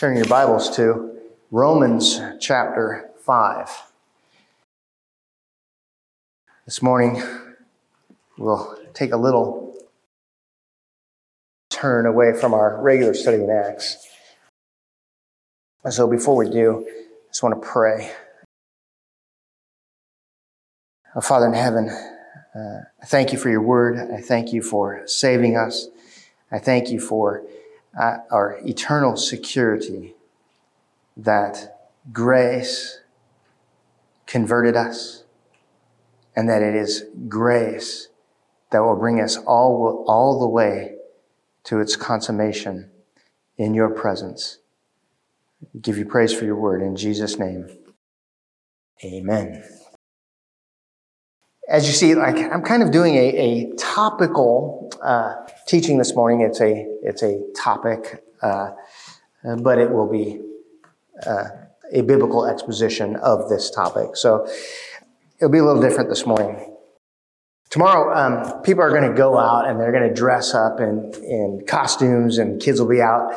Turn your Bibles to Romans chapter 5. This morning, we'll take a little turn away from our regular study in Acts. So before we do, I just want to pray. Our Father in heaven, uh, I thank you for your word. I thank you for saving us. I thank you for our eternal security that grace converted us and that it is grace that will bring us all, all the way to its consummation in your presence. We give you praise for your word in Jesus' name. Amen. As you see, like I'm kind of doing a, a topical uh, teaching this morning. It's a it's a topic, uh, but it will be uh, a biblical exposition of this topic. So it'll be a little different this morning. Tomorrow, um, people are going to go out and they're going to dress up in in costumes, and kids will be out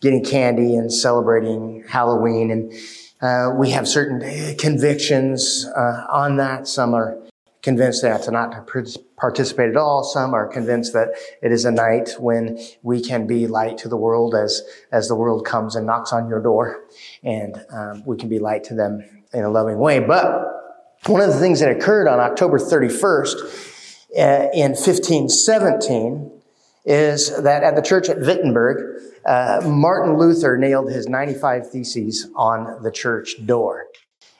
getting candy and celebrating Halloween. And uh, we have certain convictions uh, on that. Some are convinced that to not participate at all. Some are convinced that it is a night when we can be light to the world as, as the world comes and knocks on your door and um, we can be light to them in a loving way. But one of the things that occurred on October 31st uh, in 1517 is that at the church at Wittenberg, uh, Martin Luther nailed his 95 Theses on the church door.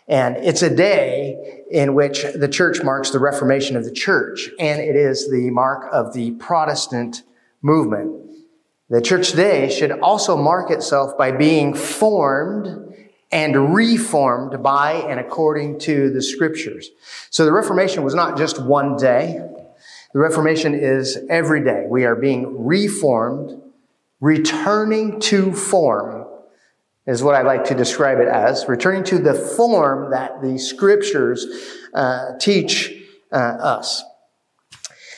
And it's a day in which the church marks the Reformation of the church, and it is the mark of the Protestant movement. The church today should also mark itself by being formed and reformed by and according to the scriptures. So the Reformation was not just one day. The Reformation is every day. We are being reformed, returning to form is what I like to describe it as, returning to the form that the scriptures uh, teach uh, us.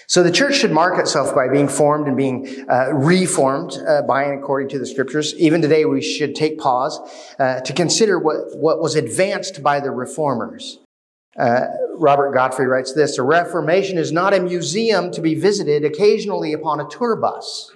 So the church should mark itself by being formed and being uh, reformed uh, by and according to the scriptures. Even today, we should take pause uh, to consider what, what was advanced by the reformers. Uh, Robert Godfrey writes this, a reformation is not a museum to be visited occasionally upon a tour bus.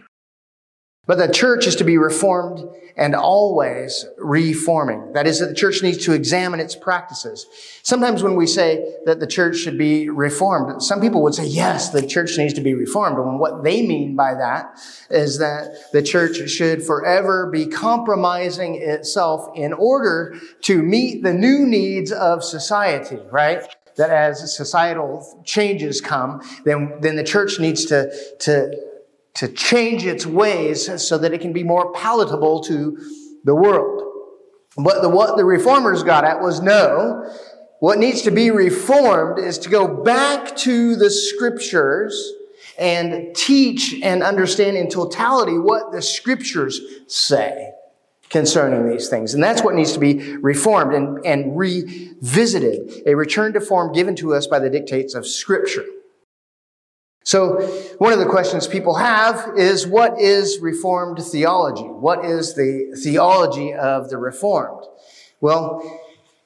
But the church is to be reformed and always reforming. That is, that the church needs to examine its practices. Sometimes when we say that the church should be reformed, some people would say, yes, the church needs to be reformed. And what they mean by that is that the church should forever be compromising itself in order to meet the new needs of society, right? That as societal changes come, then, then the church needs to, to to change its ways so that it can be more palatable to the world. But the, what the reformers got at was no, what needs to be reformed is to go back to the scriptures and teach and understand in totality what the scriptures say concerning these things. And that's what needs to be reformed and, and revisited. A return to form given to us by the dictates of scripture. So, one of the questions people have is what is Reformed theology? What is the theology of the Reformed? Well,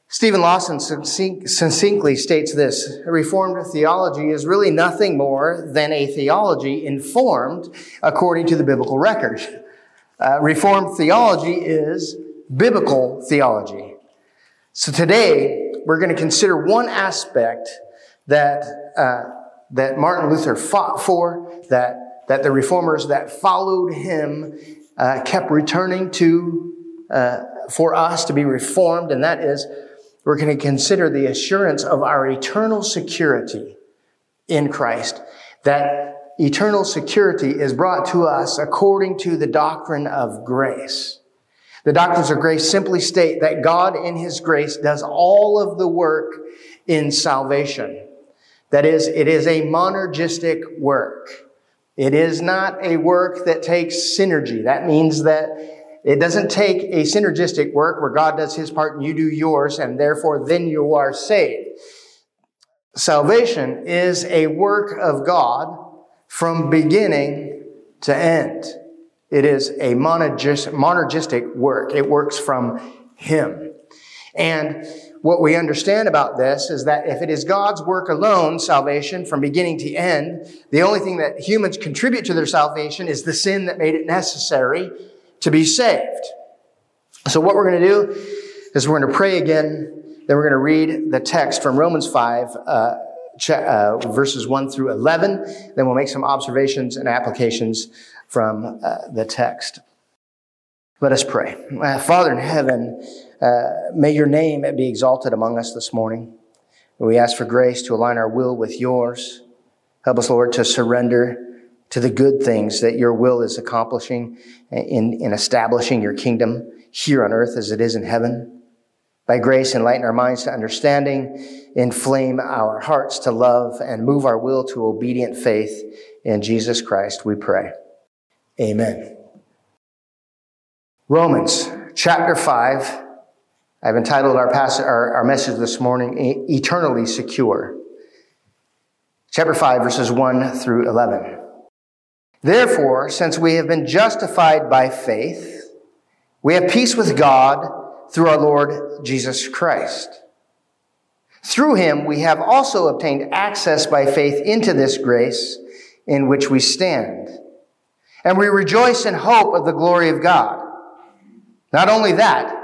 Steven Lawson succinctly states this Reformed theology is really nothing more than a theology informed according to the biblical record. Uh, Reformed theology is biblical theology. So today, we're going to consider one aspect that uh, that Martin Luther fought for, that, that the reformers that followed him uh, kept returning to uh, for us to be reformed, and that is we're going to consider the assurance of our eternal security in Christ. That eternal security is brought to us according to the doctrine of grace. The doctrines of grace simply state that God in His grace does all of the work in salvation. That is, it is a monergistic work. It is not a work that takes synergy. That means that it doesn't take a synergistic work where God does his part and you do yours, and therefore then you are saved. Salvation is a work of God from beginning to end. It is a monergistic work. It works from Him. And what we understand about this is that if it is God's work alone, salvation from beginning to end, the only thing that humans contribute to their salvation is the sin that made it necessary to be saved. So what we're going to do is we're going to pray again, then we're going to read the text from Romans 5, uh, uh, verses 1 through 11. Then we'll make some observations and applications from uh, the text. Let us pray. Father in heaven, uh, may your name be exalted among us this morning. We ask for grace to align our will with yours. Help us, Lord, to surrender to the good things that your will is accomplishing in, in establishing your kingdom here on earth as it is in heaven. By grace, enlighten our minds to understanding, inflame our hearts to love, and move our will to obedient faith. In Jesus Christ, we pray. Amen. Romans chapter 5. I've entitled our, passage, our, our message this morning, Eternally Secure. Chapter 5, verses 1 through 11. Therefore, since we have been justified by faith, we have peace with God through our Lord Jesus Christ. Through him, we have also obtained access by faith into this grace in which we stand. And we rejoice in hope of the glory of God. Not only that,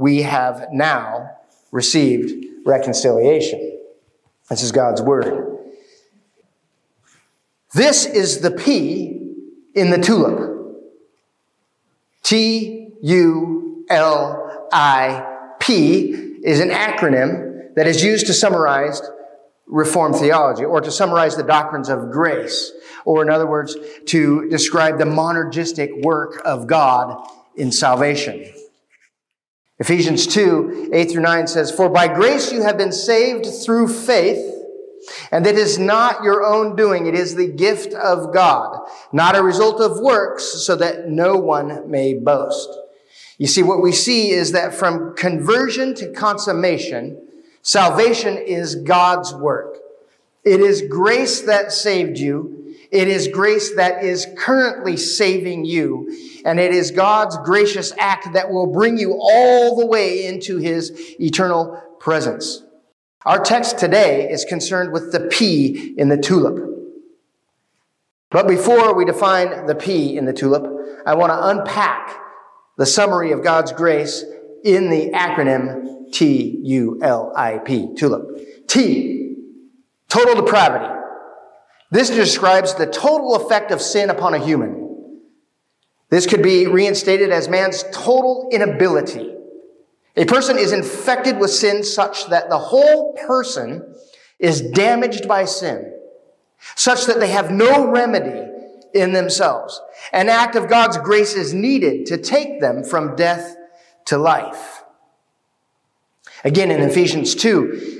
we have now received reconciliation. This is God's word. This is the P in the tulip. T U L I P is an acronym that is used to summarize Reformed theology or to summarize the doctrines of grace, or in other words, to describe the monergistic work of God in salvation. Ephesians 2, 8 through 9 says, For by grace you have been saved through faith, and it is not your own doing. It is the gift of God, not a result of works, so that no one may boast. You see, what we see is that from conversion to consummation, salvation is God's work. It is grace that saved you. It is grace that is currently saving you. And it is God's gracious act that will bring you all the way into his eternal presence. Our text today is concerned with the P in the tulip. But before we define the P in the tulip, I want to unpack the summary of God's grace in the acronym T-U-L-I-P, tulip. T, total depravity. This describes the total effect of sin upon a human. This could be reinstated as man's total inability a person is infected with sin such that the whole person is damaged by sin, such that they have no remedy in themselves. An act of God's grace is needed to take them from death to life. Again, in Ephesians 2,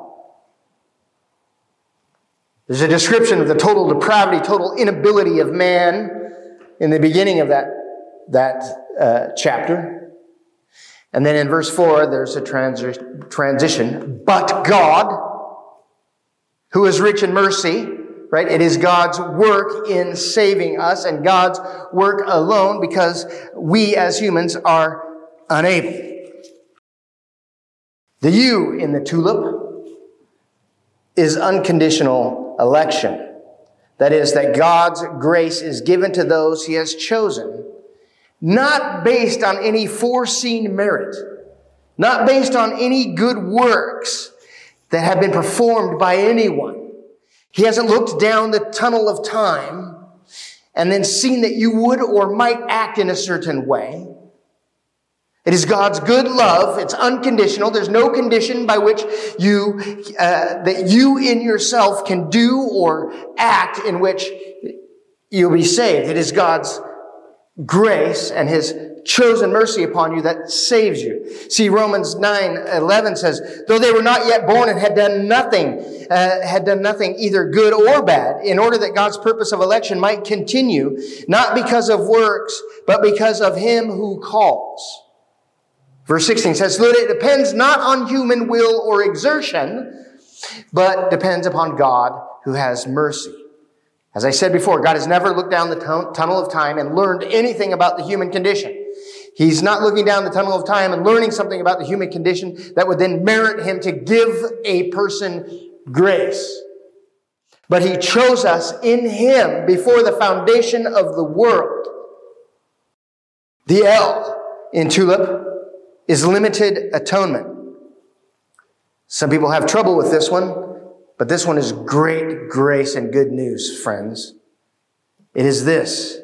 there's a description of the total depravity, total inability of man in the beginning of that, that uh, chapter. And then in verse 4, there's a transi- transition. But God, who is rich in mercy, right? It is God's work in saving us and God's work alone because we as humans are unable. The U in the tulip is unconditional election. That is, that God's grace is given to those he has chosen, not based on any foreseen merit, not based on any good works that have been performed by anyone. He hasn't looked down the tunnel of time and then seen that you would or might act in a certain way. It is God's good love. It's unconditional. There's no condition by which you, uh, that you in yourself can do or act in which you'll be saved. It is God's grace and His chosen mercy upon you that saves you. See, Romans 9, 11 says, though they were not yet born and had done nothing, uh, had done nothing either good or bad, in order that God's purpose of election might continue, not because of works, but because of Him who calls. Verse 16 says, that it depends not on human will or exertion, but depends upon God who has mercy. As I said before, God has never looked down the tunnel of time and learned anything about the human condition. He's not looking down the tunnel of time and learning something about the human condition that would then merit him to give a person grace. But he chose us in him before the foundation of the world. The L in tulip is limited atonement. Some people have trouble with this one, but this one is great grace and good news, friends. It is this,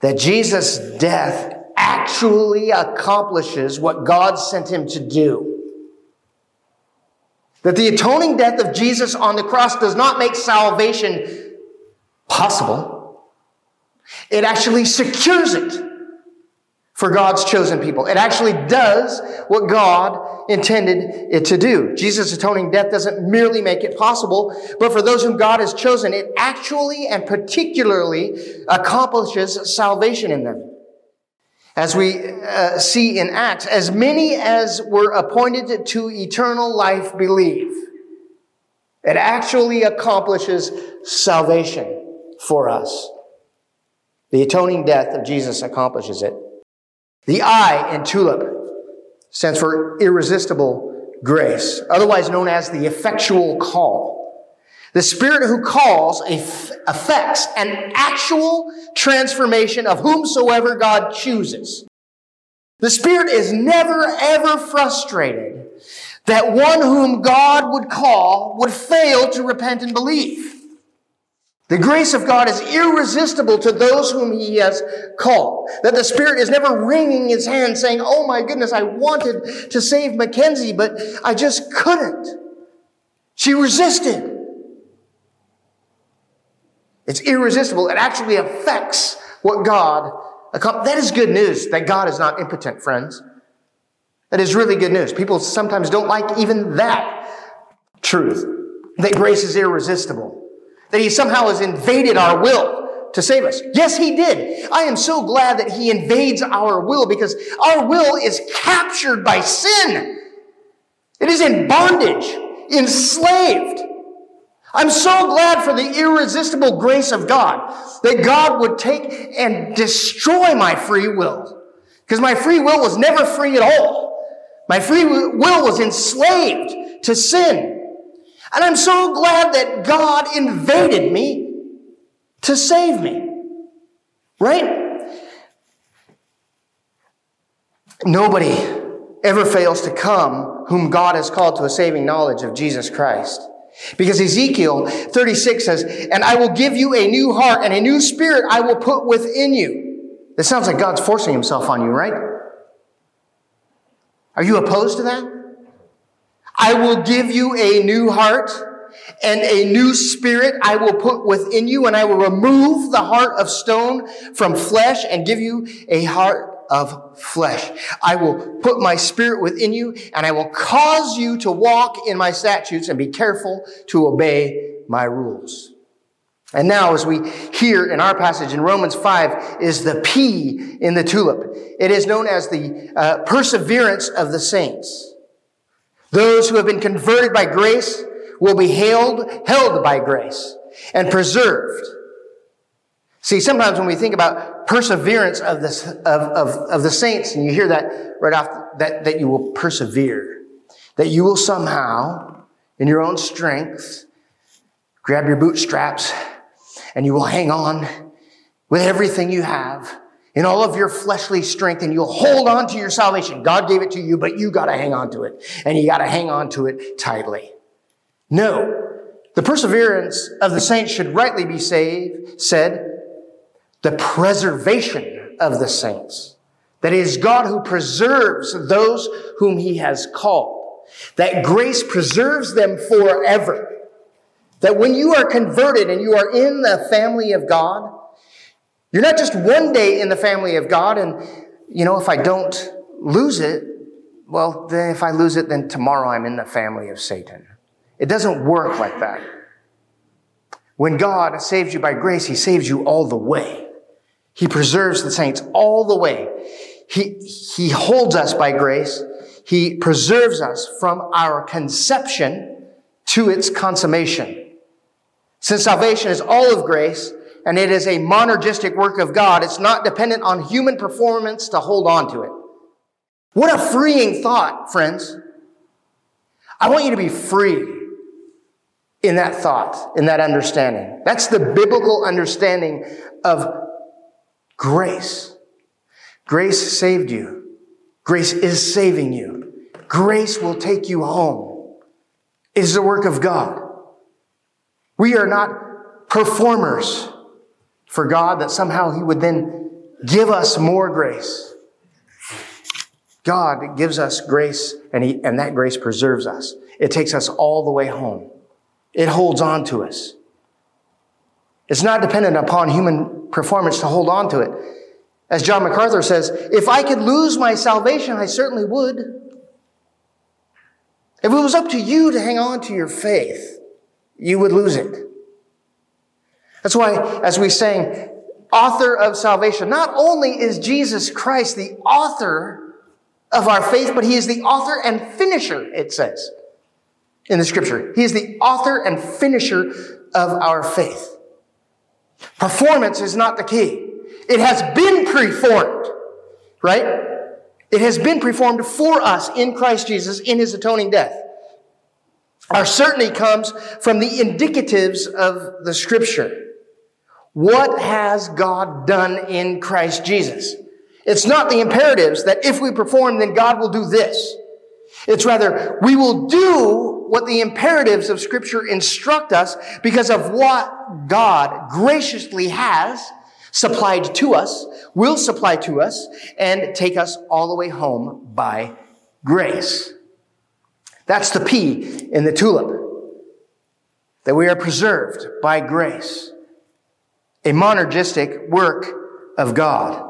that Jesus' death actually accomplishes what God sent him to do. That the atoning death of Jesus on the cross does not make salvation possible. It actually secures it for God's chosen people. It actually does what God intended it to do. Jesus' atoning death doesn't merely make it possible, but for those whom God has chosen, it actually and particularly accomplishes salvation in them. As we uh, see in Acts, as many as were appointed to eternal life believe. It actually accomplishes salvation for us. The atoning death of Jesus accomplishes it. The I in tulip stands for irresistible grace, otherwise known as the effectual call. The Spirit who calls affects an actual transformation of whomsoever God chooses. The Spirit is never ever frustrated that one whom God would call would fail to repent and believe. The grace of God is irresistible to those whom He has called. That the Spirit is never wringing His hand saying, Oh my goodness, I wanted to save Mackenzie, but I just couldn't. She resisted. It's irresistible. It actually affects what God That is good news that God is not impotent, friends. That is really good news. People sometimes don't like even that truth. That grace is irresistible that he somehow has invaded our will to save us. Yes, he did. I am so glad that he invades our will because our will is captured by sin. It is in bondage, enslaved. I'm so glad for the irresistible grace of God that God would take and destroy my free will. Because my free will was never free at all. My free will was enslaved to sin. And I'm so glad that God invaded me to save me. Right? Nobody ever fails to come whom God has called to a saving knowledge of Jesus Christ. Because Ezekiel 36 says, And I will give you a new heart and a new spirit I will put within you. That sounds like God's forcing himself on you, right? Are you opposed to that? I will give you a new heart and a new spirit I will put within you, and I will remove the heart of stone from flesh and give you a heart of flesh. I will put my spirit within you, and I will cause you to walk in my statutes and be careful to obey my rules. And now, as we hear in our passage in Romans 5, is the P in the tulip. It is known as the uh, perseverance of the saints. Those who have been converted by grace will be held, held by grace and preserved. See, sometimes when we think about perseverance of the, of, of, of the saints, and you hear that right off, that, that you will persevere, that you will somehow, in your own strength, grab your bootstraps and you will hang on with everything you have in all of your fleshly strength and you'll hold on to your salvation. God gave it to you, but you got to hang on to it and you got to hang on to it tightly. No, the perseverance of the saints should rightly be saved, said, the preservation of the saints. That is God who preserves those whom he has called. That grace preserves them forever. That when you are converted and you are in the family of God, you're not just one day in the family of God and, you know, if I don't lose it, well, then if I lose it, then tomorrow I'm in the family of Satan. It doesn't work like that. When God saves you by grace, He saves you all the way. He preserves the saints all the way. He, he holds us by grace. He preserves us from our conception to its consummation. Since salvation is all of grace and it is a monergistic work of God, it's not dependent on human performance to hold on to it. What a freeing thought, friends. I want you to be free in that thought, in that understanding. That's the biblical understanding of grace. Grace saved you. Grace is saving you. Grace will take you home. It is the work of God. We are not performers for God that somehow He would then give us more grace. God gives us grace and, he, and that grace preserves us. It takes us all the way home. It holds on to us. It's not dependent upon human performance to hold on to it. As John MacArthur says, if I could lose my salvation, I certainly would. If it was up to you to hang on to your faith, you would lose it. That's why, as we sang, author of salvation, not only is Jesus Christ the author of our faith, but he is the author and finisher, it says in the scripture. He is the author and finisher of our faith. Performance is not the key. It has been preformed, right? It has been performed for us in Christ Jesus in his atoning death. Our certainty comes from the indicatives of the scripture. What has God done in Christ Jesus? It's not the imperatives that if we perform, then God will do this. It's rather, we will do what the imperatives of scripture instruct us because of what God graciously has supplied to us, will supply to us, and take us all the way home by grace. That's the P in the tulip. That we are preserved by grace. A monergistic work of God.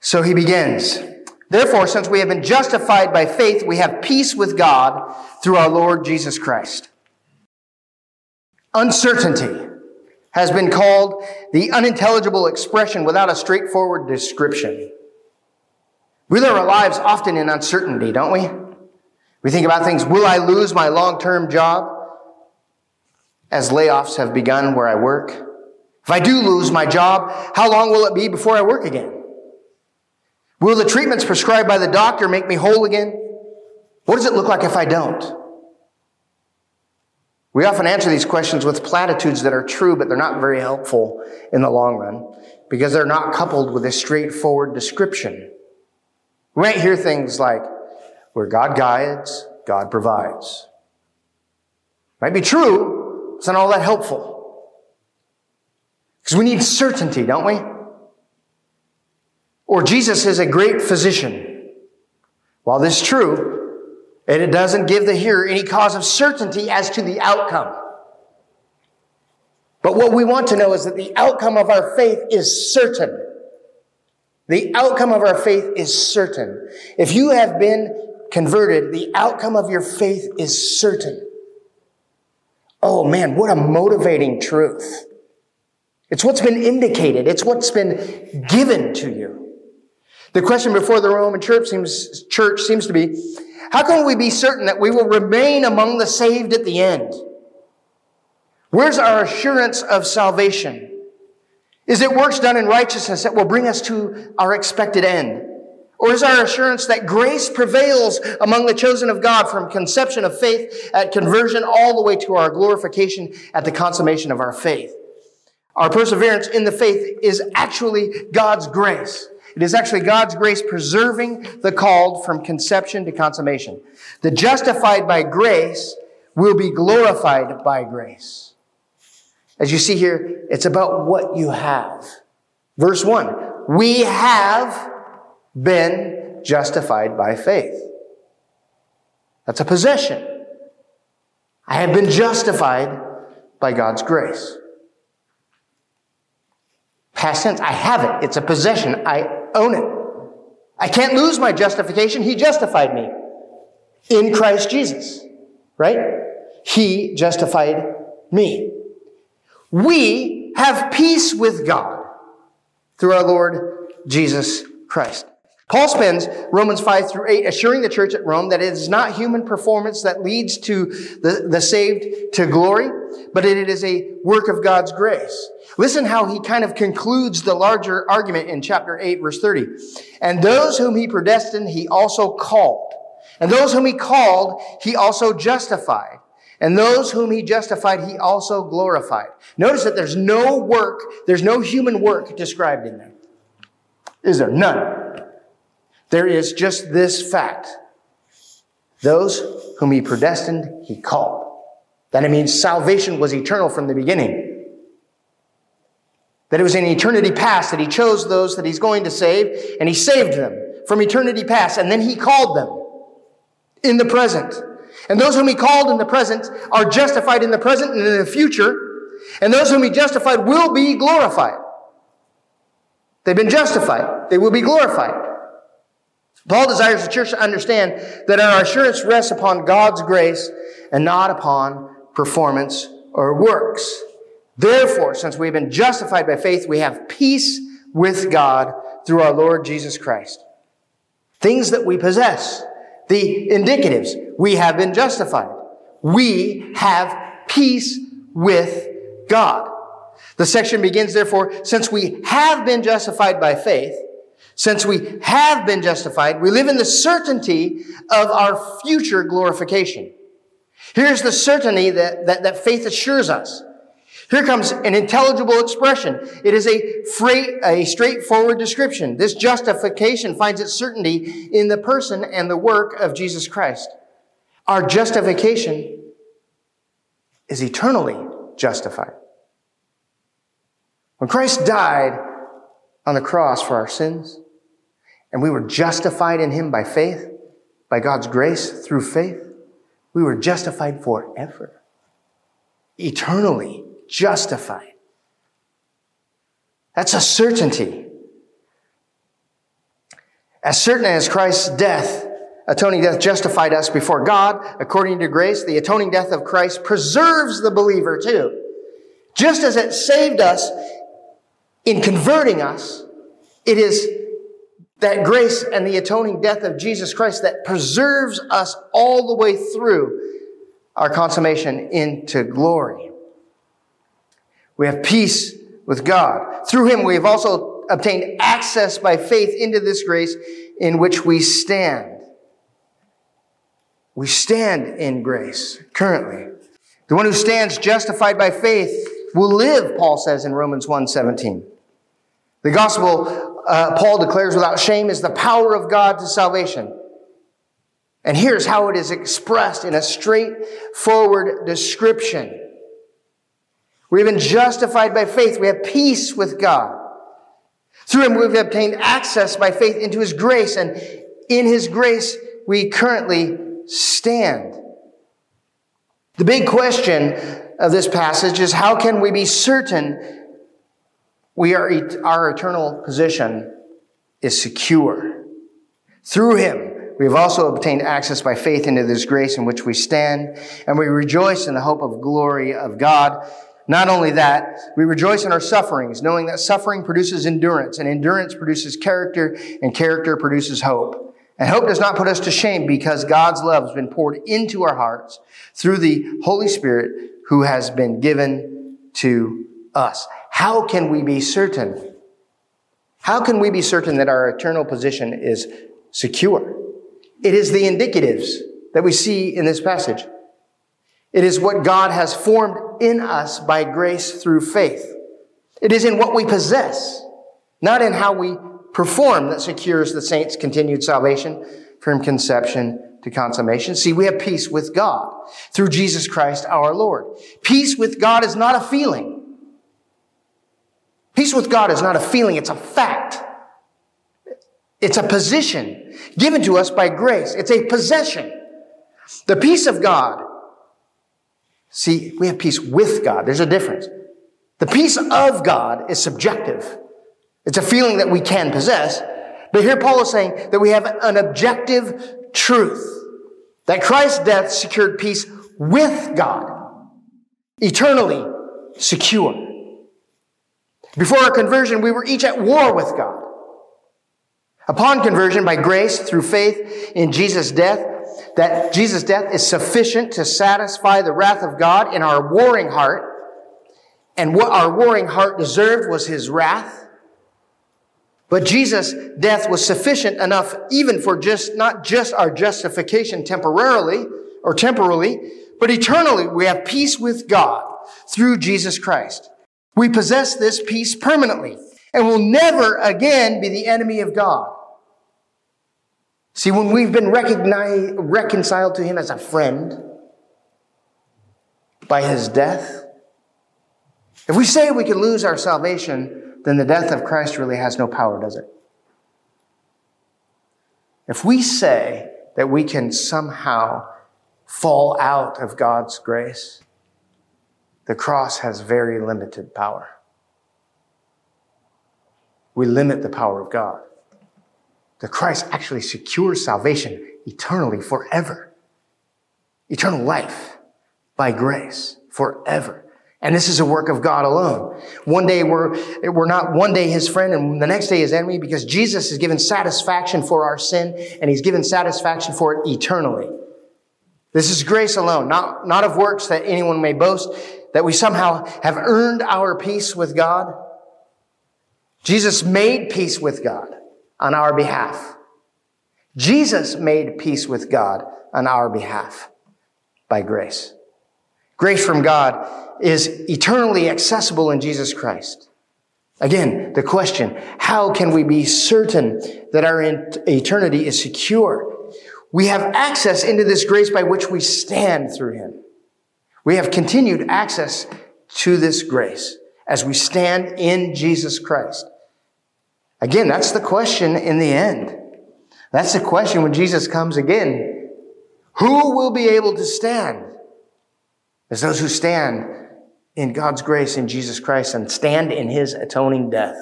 So he begins. Therefore, since we have been justified by faith, we have peace with God through our Lord Jesus Christ. Uncertainty has been called the unintelligible expression without a straightforward description. We live our lives often in uncertainty, don't we? We think about things, will I lose my long-term job? As layoffs have begun where I work. If I do lose my job, how long will it be before I work again? Will the treatments prescribed by the doctor make me whole again? What does it look like if I don't? We often answer these questions with platitudes that are true, but they're not very helpful in the long run because they're not coupled with a straightforward description. We might hear things like, where God guides, God provides. Might be true, it's not all that helpful. Because we need certainty, don't we? Or Jesus is a great physician. While this is true, and it doesn't give the hearer any cause of certainty as to the outcome. But what we want to know is that the outcome of our faith is certain. The outcome of our faith is certain. If you have been converted, the outcome of your faith is certain. Oh man, what a motivating truth. It's what's been indicated. It's what's been given to you. The question before the Roman church seems, church seems to be, how can we be certain that we will remain among the saved at the end? Where's our assurance of salvation? Is it works done in righteousness that will bring us to our expected end? Or is our assurance that grace prevails among the chosen of God from conception of faith at conversion all the way to our glorification at the consummation of our faith? Our perseverance in the faith is actually God's grace. It is actually God's grace preserving the called from conception to consummation. The justified by grace will be glorified by grace. As you see here, it's about what you have. Verse 1 We have been justified by faith. That's a possession. I have been justified by God's grace. Past tense, I have it. It's a possession. I own it. I can't lose my justification. He justified me in Christ Jesus. Right? He justified me we have peace with God through our Lord Jesus Christ. Paul spends Romans 5 through 8 assuring the church at Rome that it is not human performance that leads to the, the saved to glory, but it is a work of God's grace. Listen how he kind of concludes the larger argument in chapter 8 verse 30. And those whom he predestined, he also called. And those whom he called, he also justified. And those whom he justified, he also glorified. Notice that there's no work, there's no human work described in there. Is there? None. There is just this fact. Those whom he predestined, he called. That it means salvation was eternal from the beginning. That it was in eternity past that he chose those that he's going to save, and he saved them from eternity past, and then he called them in the present. And those whom he called in the present are justified in the present and in the future. And those whom he justified will be glorified. They've been justified. They will be glorified. Paul desires the church to understand that our assurance rests upon God's grace and not upon performance or works. Therefore, since we've been justified by faith, we have peace with God through our Lord Jesus Christ. Things that we possess the indicatives. We have been justified. We have peace with God. The section begins, therefore, since we have been justified by faith, since we have been justified, we live in the certainty of our future glorification. Here's the certainty that, that, that faith assures us. Here comes an intelligible expression. It is a, freight, a straightforward description. This justification finds its certainty in the person and the work of Jesus Christ. Our justification is eternally justified. When Christ died on the cross for our sins, and we were justified in Him by faith, by God's grace through faith, we were justified forever, eternally justified. That's a certainty. As certain as Christ's death, atoning death justified us before God, according to grace, the atoning death of Christ preserves the believer too. Just as it saved us in converting us, it is that grace and the atoning death of Jesus Christ that preserves us all the way through our consummation into glory. We have peace with God. Through him, we have also obtained access by faith into this grace in which we stand. We stand in grace currently. The one who stands justified by faith will live, Paul says in Romans 1:17. The gospel, uh, Paul declares without shame, is the power of God to salvation. And here's how it is expressed in a straightforward description. We've been justified by faith. We have peace with God. Through him, we've obtained access by faith into his grace, and in his grace, we currently stand. The big question of this passage is how can we be certain we are, our eternal position is secure? Through him, we have also obtained access by faith into this grace in which we stand, and we rejoice in the hope of glory of God. Not only that, we rejoice in our sufferings, knowing that suffering produces endurance, and endurance produces character, and character produces hope. And hope does not put us to shame because God's love has been poured into our hearts through the Holy Spirit who has been given to us. How can we be certain? How can we be certain that our eternal position is secure? It is the indicatives that we see in this passage. It is what God has formed in us by grace through faith. It is in what we possess, not in how we perform that secures the saints' continued salvation from conception to consummation. See, we have peace with God through Jesus Christ our Lord. Peace with God is not a feeling. Peace with God is not a feeling, it's a fact. It's a position given to us by grace. It's a possession. The peace of God. See, we have peace with God. There's a difference. The peace of God is subjective. It's a feeling that we can possess. But here Paul is saying that we have an objective truth that Christ's death secured peace with God, eternally secure. Before our conversion, we were each at war with God. Upon conversion, by grace, through faith in Jesus' death, that Jesus' death is sufficient to satisfy the wrath of God in our warring heart. And what our warring heart deserved was his wrath. But Jesus' death was sufficient enough even for just, not just our justification temporarily or temporally, but eternally. We have peace with God through Jesus Christ. We possess this peace permanently and will never again be the enemy of God. See, when we've been reconciled to Him as a friend by His death, if we say we can lose our salvation then the death of Christ really has no power, does it? If we say that we can somehow fall out of God's grace, the cross has very limited power. We limit the power of God. The Christ actually secures salvation eternally, forever. Eternal life by grace, forever. And this is a work of God alone. One day we're, we're not one day his friend and the next day his enemy because Jesus has given satisfaction for our sin and he's given satisfaction for it eternally. This is grace alone, not, not of works that anyone may boast, that we somehow have earned our peace with God. Jesus made peace with God on our behalf. Jesus made peace with God on our behalf by grace. Grace from God is eternally accessible in Jesus Christ. Again, the question, how can we be certain that our eternity is secure? We have access into this grace by which we stand through Him. We have continued access to this grace as we stand in Jesus Christ. Again, that's the question in the end. That's the question when Jesus comes again. Who will be able to stand? as those who stand in God's grace in Jesus Christ and stand in his atoning death.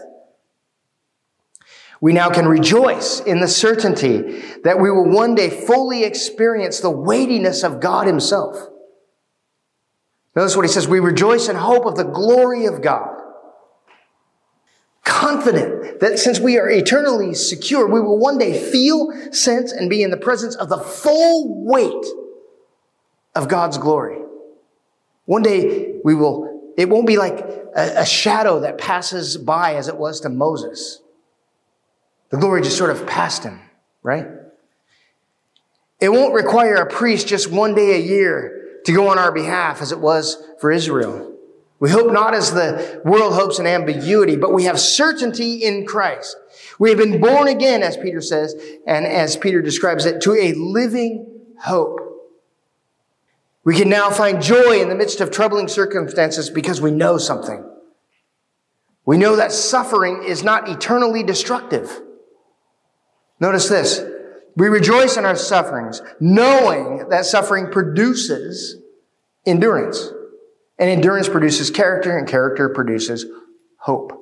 We now can rejoice in the certainty that we will one day fully experience the weightiness of God himself. Notice what he says. We rejoice in hope of the glory of God. Confident that since we are eternally secure, we will one day feel, sense, and be in the presence of the full weight of God's glory. One day we will, it won't be like a, a shadow that passes by as it was to Moses. The glory just sort of passed him, right? It won't require a priest just one day a year to go on our behalf as it was for Israel. We hope not as the world hopes in ambiguity, but we have certainty in Christ. We have been born again, as Peter says, and as Peter describes it, to a living hope. We can now find joy in the midst of troubling circumstances because we know something. We know that suffering is not eternally destructive. Notice this. We rejoice in our sufferings, knowing that suffering produces endurance. And endurance produces character, and character produces hope.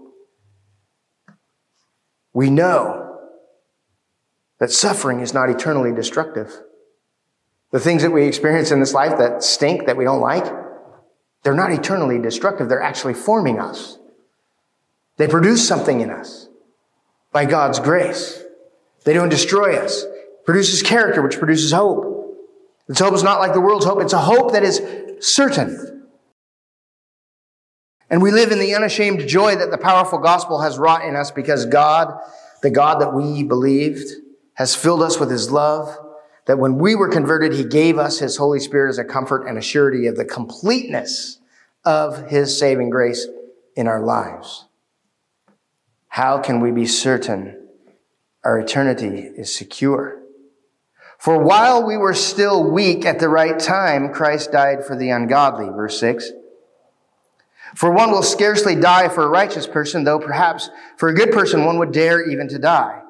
We know that suffering is not eternally destructive. The things that we experience in this life that stink, that we don't like, they're not eternally destructive. They're actually forming us. They produce something in us by God's grace. They don't destroy us. Produces character, which produces hope. This hope is not like the world's hope. It's a hope that is certain. And we live in the unashamed joy that the powerful gospel has wrought in us because God, the God that we believed, has filled us with his love. That when we were converted, he gave us his Holy Spirit as a comfort and a surety of the completeness of his saving grace in our lives. How can we be certain our eternity is secure? For while we were still weak at the right time, Christ died for the ungodly. Verse 6. For one will scarcely die for a righteous person, though perhaps for a good person one would dare even to die.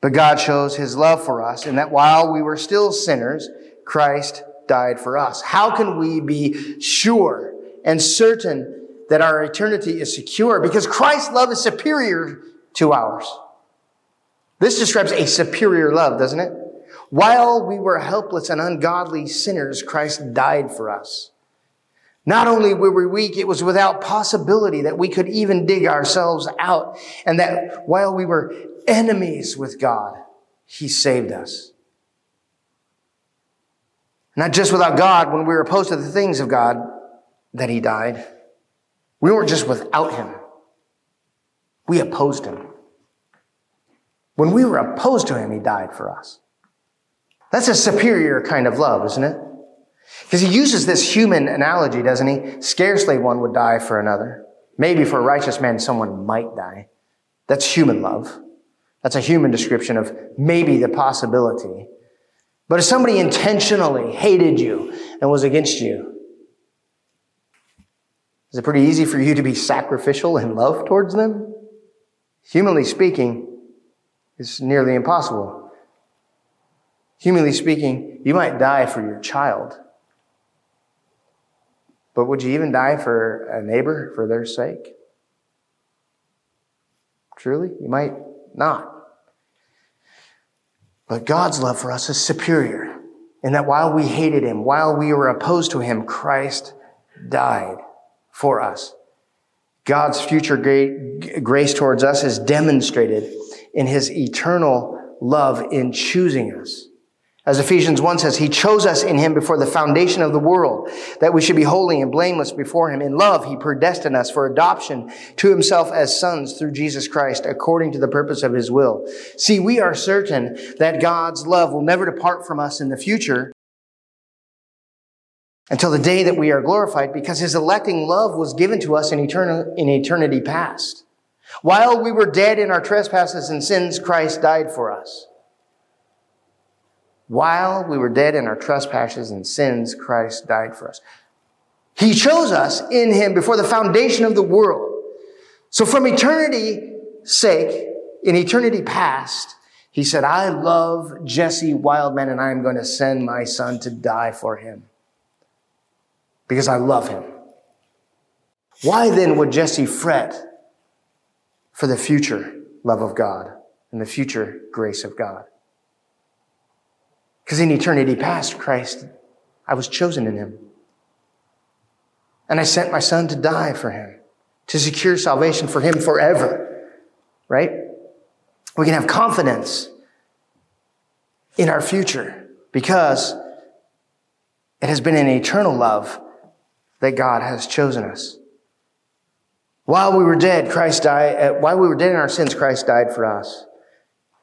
But God shows his love for us in that while we were still sinners, Christ died for us. How can we be sure and certain that our eternity is secure? Because Christ's love is superior to ours. This describes a superior love, doesn't it? While we were helpless and ungodly sinners, Christ died for us. Not only were we weak, it was without possibility that we could even dig ourselves out. And that while we were enemies with God, He saved us. Not just without God, when we were opposed to the things of God, that He died. We weren't just without Him. We opposed Him. When we were opposed to Him, He died for us. That's a superior kind of love, isn't it? Because he uses this human analogy, doesn't he? Scarcely one would die for another. Maybe for a righteous man, someone might die. That's human love. That's a human description of maybe the possibility. But if somebody intentionally hated you and was against you, is it pretty easy for you to be sacrificial in love towards them? Humanly speaking, it's nearly impossible. Humanly speaking, you might die for your child. But would you even die for a neighbor for their sake? Truly, you might not. But God's love for us is superior in that while we hated him, while we were opposed to him, Christ died for us. God's future grace towards us is demonstrated in his eternal love in choosing us. As Ephesians 1 says, He chose us in Him before the foundation of the world, that we should be holy and blameless before Him. In love, He predestined us for adoption to Himself as sons through Jesus Christ, according to the purpose of His will. See, we are certain that God's love will never depart from us in the future until the day that we are glorified, because His electing love was given to us in, in eternity past. While we were dead in our trespasses and sins, Christ died for us. While we were dead in our trespasses and sins, Christ died for us. He chose us in Him before the foundation of the world. So from eternity's sake, in eternity past, He said, I love Jesse Wildman and I'm going to send my son to die for him. Because I love him. Why then would Jesse fret for the future love of God and the future grace of God? Because in eternity past, Christ, I was chosen in him. And I sent my son to die for him, to secure salvation for him forever. Right? We can have confidence in our future because it has been an eternal love that God has chosen us. While we were dead, Christ died, uh, while we were dead in our sins, Christ died for us.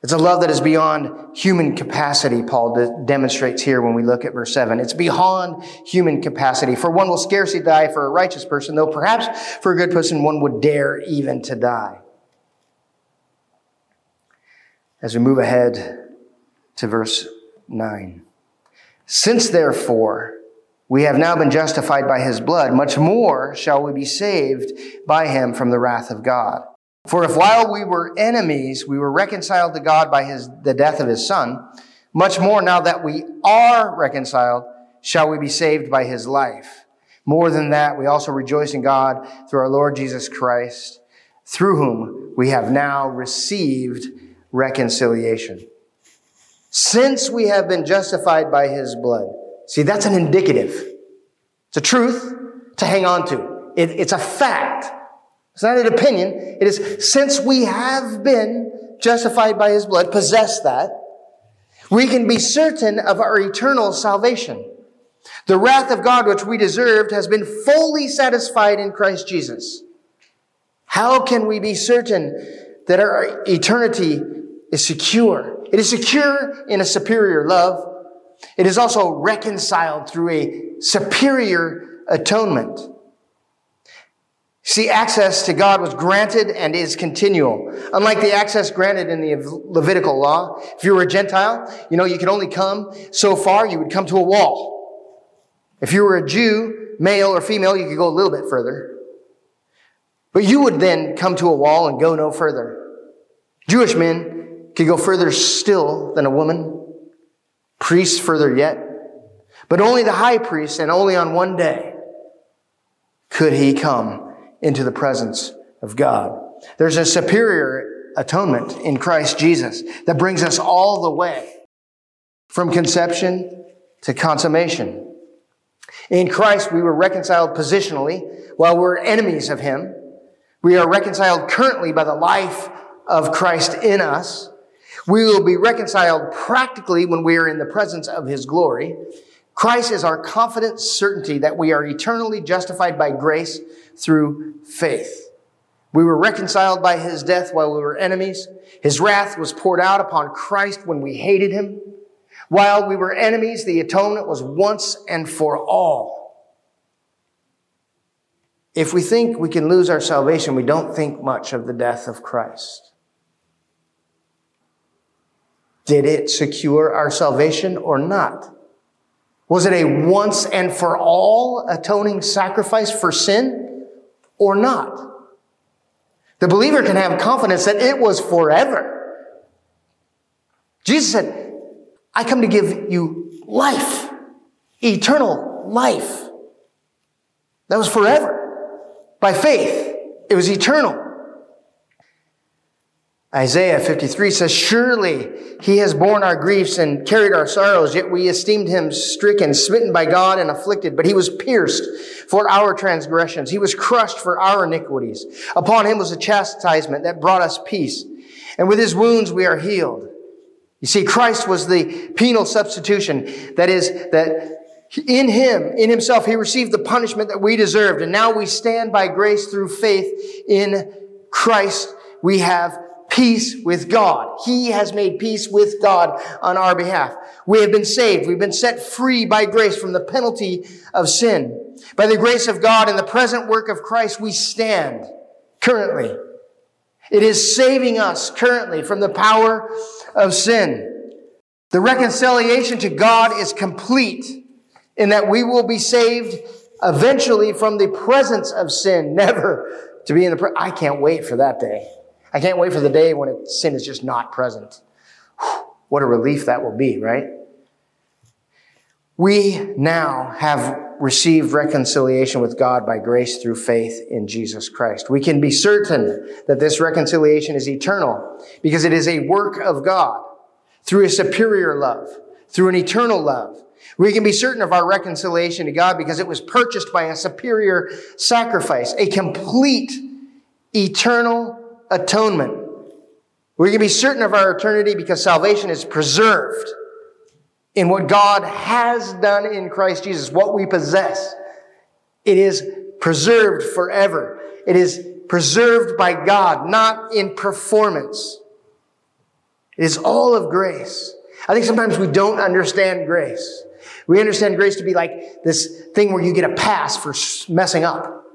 It's a love that is beyond human capacity, Paul de- demonstrates here when we look at verse 7. It's beyond human capacity. For one will scarcely die for a righteous person, though perhaps for a good person one would dare even to die. As we move ahead to verse 9. Since therefore we have now been justified by his blood, much more shall we be saved by him from the wrath of God. For if while we were enemies, we were reconciled to God by his, the death of his son, much more now that we are reconciled, shall we be saved by his life. More than that, we also rejoice in God through our Lord Jesus Christ, through whom we have now received reconciliation. since we have been justified by his blood. See, that's an indicative. It's a truth to hang on to. It, it's a fact. It's not an opinion. It is since we have been justified by his blood, possess that, we can be certain of our eternal salvation. The wrath of God which we deserved has been fully satisfied in Christ Jesus. How can we be certain that our eternity is secure? It is secure in a superior love. It is also reconciled through a superior atonement. See, access to God was granted and is continual. Unlike the access granted in the Levitical law, if you were a Gentile, you know, you could only come so far, you would come to a wall. If you were a Jew, male or female, you could go a little bit further. But you would then come to a wall and go no further. Jewish men could go further still than a woman, priests further yet, but only the high priest and only on one day could he come into the presence of God. There's a superior atonement in Christ Jesus that brings us all the way from conception to consummation. In Christ, we were reconciled positionally while we're enemies of Him. We are reconciled currently by the life of Christ in us. We will be reconciled practically when we are in the presence of His glory. Christ is our confident certainty that we are eternally justified by grace through faith. We were reconciled by his death while we were enemies. His wrath was poured out upon Christ when we hated him. While we were enemies, the atonement was once and for all. If we think we can lose our salvation, we don't think much of the death of Christ. Did it secure our salvation or not? Was it a once and for all atoning sacrifice for sin? or not. The believer can have confidence that it was forever. Jesus said, I come to give you life, eternal life. That was forever. By faith, it was eternal. Isaiah 53 says, Surely he has borne our griefs and carried our sorrows, yet we esteemed him stricken, smitten by God, and afflicted. But he was pierced for our transgressions. He was crushed for our iniquities. Upon him was a chastisement that brought us peace. And with his wounds we are healed. You see, Christ was the penal substitution. That is, that in him, in himself, he received the punishment that we deserved. And now we stand by grace through faith in Christ. We have peace with God. He has made peace with God on our behalf. We have been saved. We've been set free by grace from the penalty of sin. By the grace of God and the present work of Christ, we stand currently. It is saving us currently from the power of sin. The reconciliation to God is complete in that we will be saved eventually from the presence of sin, never to be in the, pre- I can't wait for that day. I can't wait for the day when sin is just not present. What a relief that will be, right? We now have received reconciliation with God by grace through faith in Jesus Christ. We can be certain that this reconciliation is eternal because it is a work of God through a superior love, through an eternal love. We can be certain of our reconciliation to God because it was purchased by a superior sacrifice, a complete, eternal atonement. We can be certain of our eternity because salvation is preserved in what God has done in Christ Jesus, what we possess. It is preserved forever. It is preserved by God, not in performance. It is all of grace. I think sometimes we don't understand grace. We understand grace to be like this thing where you get a pass for messing up.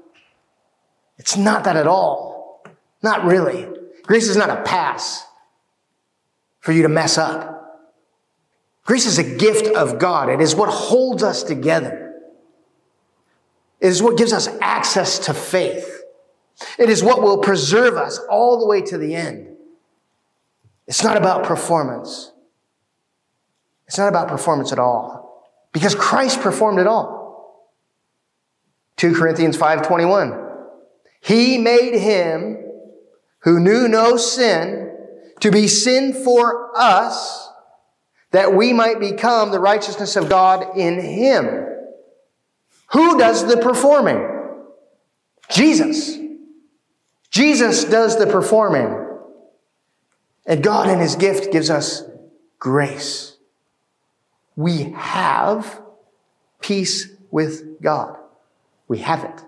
It's not that at all. Not really. Grace is not a pass for you to mess up. Grace is a gift of God. It is what holds us together. It is what gives us access to faith. It is what will preserve us all the way to the end. It's not about performance. It's not about performance at all. Because Christ performed it all. 2 Corinthians 5:21. He made him who knew no sin to be sin for us that we might become the righteousness of God in him. Who does the performing? Jesus. Jesus does the performing. And God in his gift gives us grace. We have peace with God. We have it.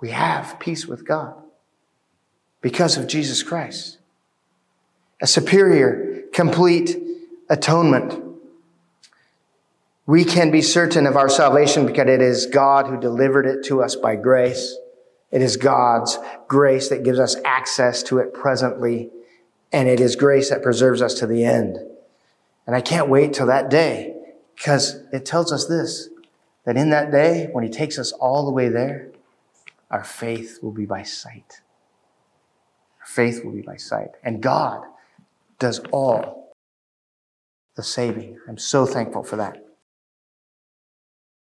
We have peace with God because of Jesus Christ. A superior, complete atonement. We can be certain of our salvation because it is God who delivered it to us by grace. It is God's grace that gives us access to it presently, and it is grace that preserves us to the end. And I can't wait till that day because it tells us this that in that day, when He takes us all the way there, our faith will be by sight. Faith will be by sight. And God does all the saving. I'm so thankful for that.